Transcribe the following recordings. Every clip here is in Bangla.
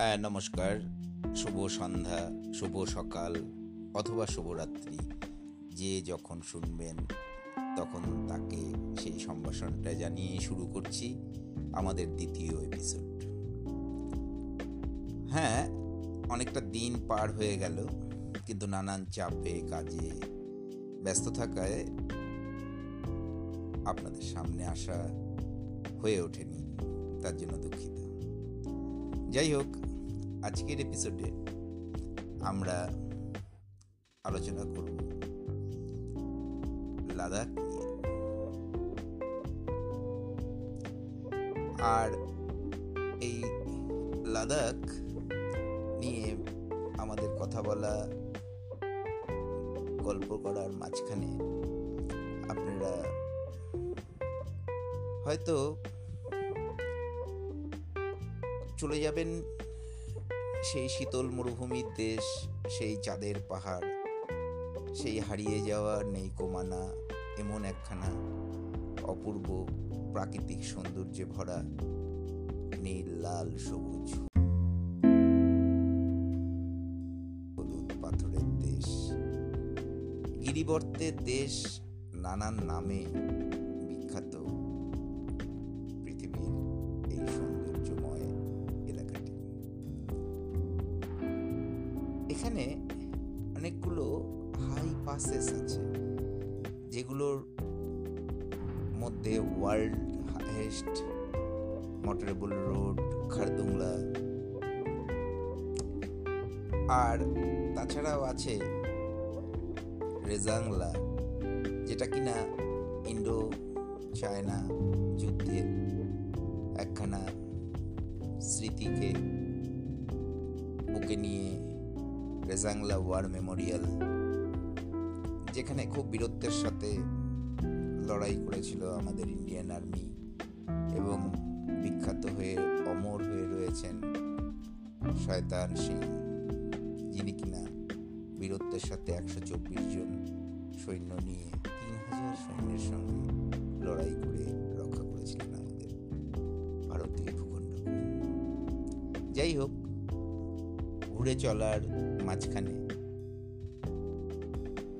হ্যাঁ নমস্কার। শুভ সন্ধ্যা, শুভ সকাল অথবা শুভরাত্রি যে যখন শুনবেন, তখন তাকে সেই সম্ভাষণটা জানিয়ে শুরু করছি আমাদের দ্বিতীয় এপিসোড হ্যাঁ অনেকটা দিন পার হয়ে গেল, কিন্তু নানান চাপে কাজে ব্যস্ত থাকায় আপনাদের সামনে আসা হয়ে ওঠেনি, তার জন্য দুঃখিত। যাই হোক আজকের এপিসোডে আমরা আলোচনা করব লাদাখ নিয়ে। আর এই লাদাখ নিয়ে আমাদের কথা বলা, গল্প করার মাঝখানে আপনারা হয়তো চলে যাবেন সেই শীতল মরুভূমির দেশ, সেই চাঁদের পাহাড়, সেই হারিয়ে যাওয়া নেই কোমানা এমন একখানা অপূর্ব প্রাকৃতিক সৌন্দর্যে ভরা নীল, লাল, সবুজ, হলুদ পাথরের দেশ। গিরিবর্তের দেশ নানান নামে বিখ্যাত। পৃথিবীর এই সৌন্দর্যময় এখানে অনেকগুলো হাই পাসেস আছে, যেগুলোর মধ্যে world highest motorable road Khardungla. আর তাছাড়াও আছে রেজাংলা, যেটা কিনা ইন্ডো চায়না যুদ্ধের একখানা স্মৃতিকে বুকে নিয়ে রেজাংলা ওয়ার মেমোরিয়াল, যেখানে খুব বীরত্বের সাথে লড়াই করেছিল আমাদের ইন্ডিয়ান আর্মি এবং বিখ্যাত হয়ে অমর হয়ে রয়েছেন শয়তান সিং, যিনি কিনা বীরত্বের সাথে একশো চব্বিশ জন সৈন্য নিয়ে তিন হাজার সৈন্যের সঙ্গে লড়াই করে রক্ষা করেছিলেন আমাদের ভারতীয় ভূখণ্ডকে। যাই হোক ঘুরে চলার মাঝখানে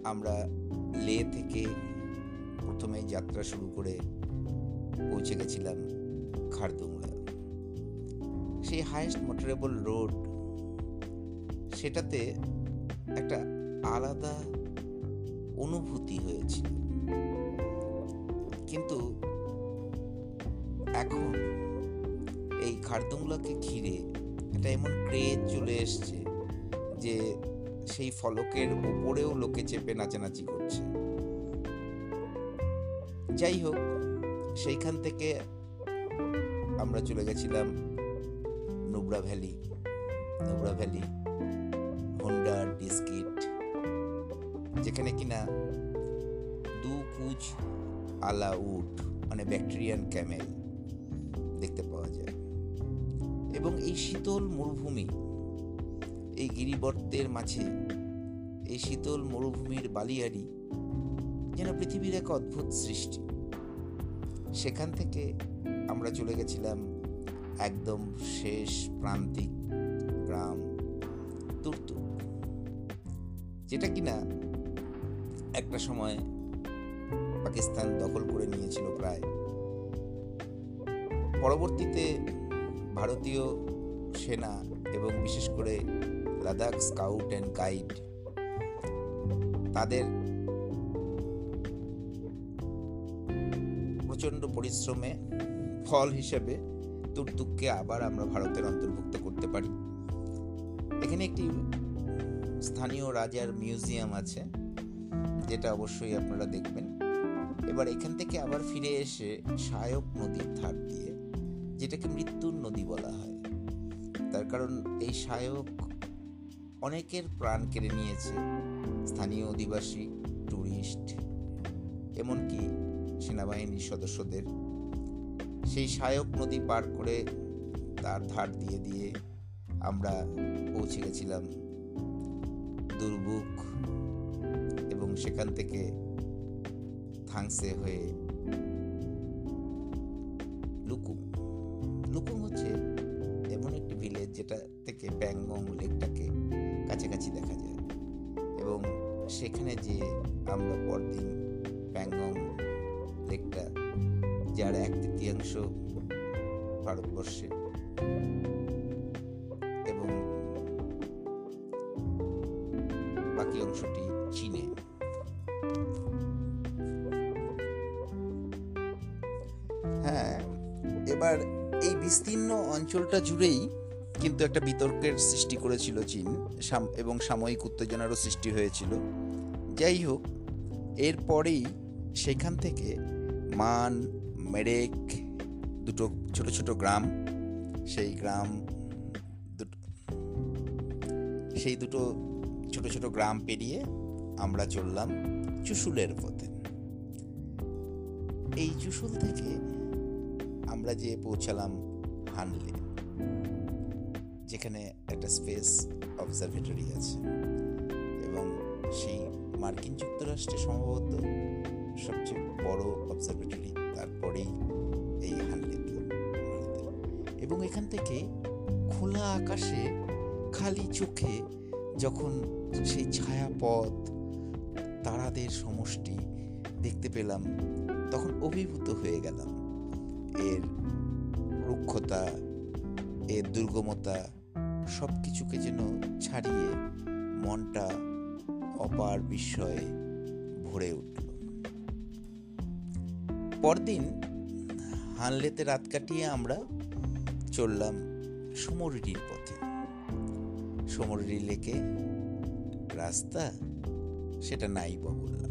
আমরা লে থেকে প্রথমে যাত্রা শুরু করে পৌঁছে গেছিলাম খারদুংলা। সেই হায়েস্ট মোটরেবল রোড সেটাতে একটা আলাদা অনুভূতি হয়েছিল। কিন্তু এখন এই খারদুংলাকে ঘিরে একটা এমন ক্রেজ চলে এসছে যে সেই ফলকের উপরেও লোকে চেপে নাচানাচি করছে। যাই হোক, সেইখান থেকে আমরা চলে গেছিলাম নুবরা ভ্যালি নুবরা ভ্যালি হোন্ডার বিস্কিট যেখানে কিনা দু কুচ আলা উট মানে ব্যাকটেরিয়ান ক্যামেল দেখতে পাওয়া যায়। এবং এই শীতল মরুভূমি, এই গিরিবর্তের মাঝে, এই শীতল মরুভূমির বালিয়াড়ি যেন পৃথিবীর এক অদ্ভুত সৃষ্টি। সেখান থেকে আমরা চলে গেছিলাম একদম শেষ প্রান্তিক গ্রাম তুর্তুক যেটা কিনা একটা সময় পাকিস্তান দখল করে নিয়েছিল প্রায়। পরবর্তীতে ভারতীয় সেনা এবং বিশেষ করে লাদাখ স্কাউট অ্যান্ড গাইড তাদের প্রচণ্ড পরিশ্রমে ফল হিসেবে তুর্তুককে আবার আমরা ভারতের অন্তর্ভুক্ত করতে পারি। এখানে একটি স্থানীয় রাজার মিউজিয়াম আছে, যেটা অবশ্যই আপনারা দেখবেন। এবার এখান থেকে আবার ফিরে এসে সায়ক নদীর ধার দিয়ে যেটাকে মৃত্যুর নদী বলা হয়। তার কারণ এই সায়ক অনেকের প্রাণ কেড়ে নিয়েছে স্থানীয় অধিবাসী ট্যুরিস্ট এমনকি সেনাবাহিনীর সদস্যদের। সেই সায়ক নদী পার করে তার ধার দিয়ে দিয়ে আমরা পৌঁছে গেছিলাম দুর্বুক এবং সেখান থেকে থাংসে হয়ে লুকুম। লুকুম হচ্ছে এমন একটি ভিলেজ যেটা থেকে প্যাংগং লেকটাকে কাছাকাছি দেখা যায়। এবং সেখানে যে আমরা পরদিন প্যাংগং লেকটা যার এক তৃতীয়াংশ ভারতবর্ষে। এবং বাকি অংশটি চীনে। হ্যাঁ এবার এই বিস্তীর্ণ অঞ্চলটা জুড়েই কিন্তু একটা বিতর্কের সৃষ্টি করেছিল চীন এবং সাময়িক উত্তেজনারও সৃষ্টি হয়েছিল। যাই হোক, এরপরেই সেখান থেকে মান, মেরেক, দুটো ছোট ছোট গ্রাম, সেই গ্রাম সেই দুটো ছোট ছোট গ্রাম পেরিয়ে আমরা চললাম চুশুলের পথে। এই চুশুল থেকে আমরা যে পৌঁছালাম হানলে, যেখানে একটা স্পেস অবজারভেটরি আছে এবং সেই মার্কিন যুক্তরাষ্ট্রে সম্ভবত সবচেয়ে বড় অবজারভেটরি তারপরেই এই ভারতে। এবং এখান থেকে খোলা আকাশে, খালি চোখে যখন সেই ছায়াপথ, তারাদের সমষ্টি দেখতে পেলাম, তখন অভিভূত হয়ে গেলাম এর রুক্ষতা, এর দুর্গমতা সব কিছুকে যেন ছাড়িয়ে মনটা অপার বিস্ময়ে ভরে উঠল। পরদিন হানলেতে রাত কাটিয়ে আমরা চললাম সমরিটির পথে। সমরিটি লেকে, রাস্তা সেটা নাই বা বললাম।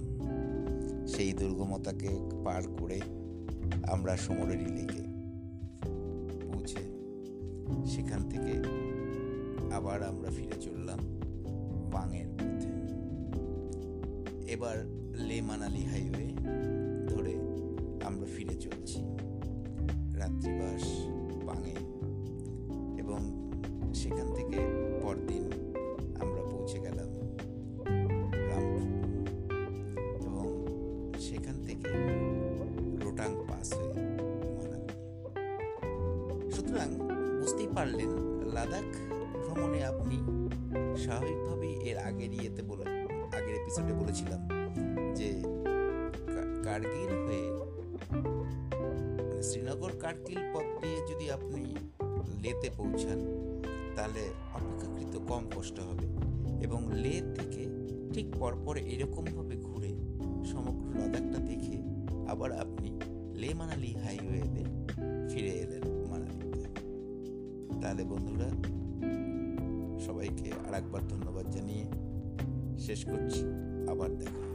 সেই দুর্গমতাকে পার করে আমরা সমরেরি লেকে পৌঁছে সেখান থেকে আবার আমরা ফিরে চললাম পাঙের পথে। এবার লে মানালি হাইওয়ে ধরে আমরা ফিরে চলছি রাত্রিবাস পাঙে এবং সেখান থেকে পরদিন সুতরাং বুঝতেই পারলেন, লাদাখ ভ্রমণে আপনি স্বাভাবিকভাবেই এর আগের ইয়েতে বলে, আগের এপিসোডে বলেছিলাম যে কার্গিল হয়ে মানে শ্রীনগর কার্গিল পথ দিয়ে যদি আপনি লেতে পৌঁছান, তাহলে অপেক্ষাকৃত কম কষ্ট হবে এবং লে থেকে ঠিক পরপর এরকমভাবে ঘুরে সমগ্র লাদাখটা দেখে আবার আপনি লে মানালি হাইওয়েতে ফিরে এলেন। তাহলে বন্ধুরা সবাইকে আর একবার ধন্যবাদ জানিয়ে শেষ করছি আবার দেখা।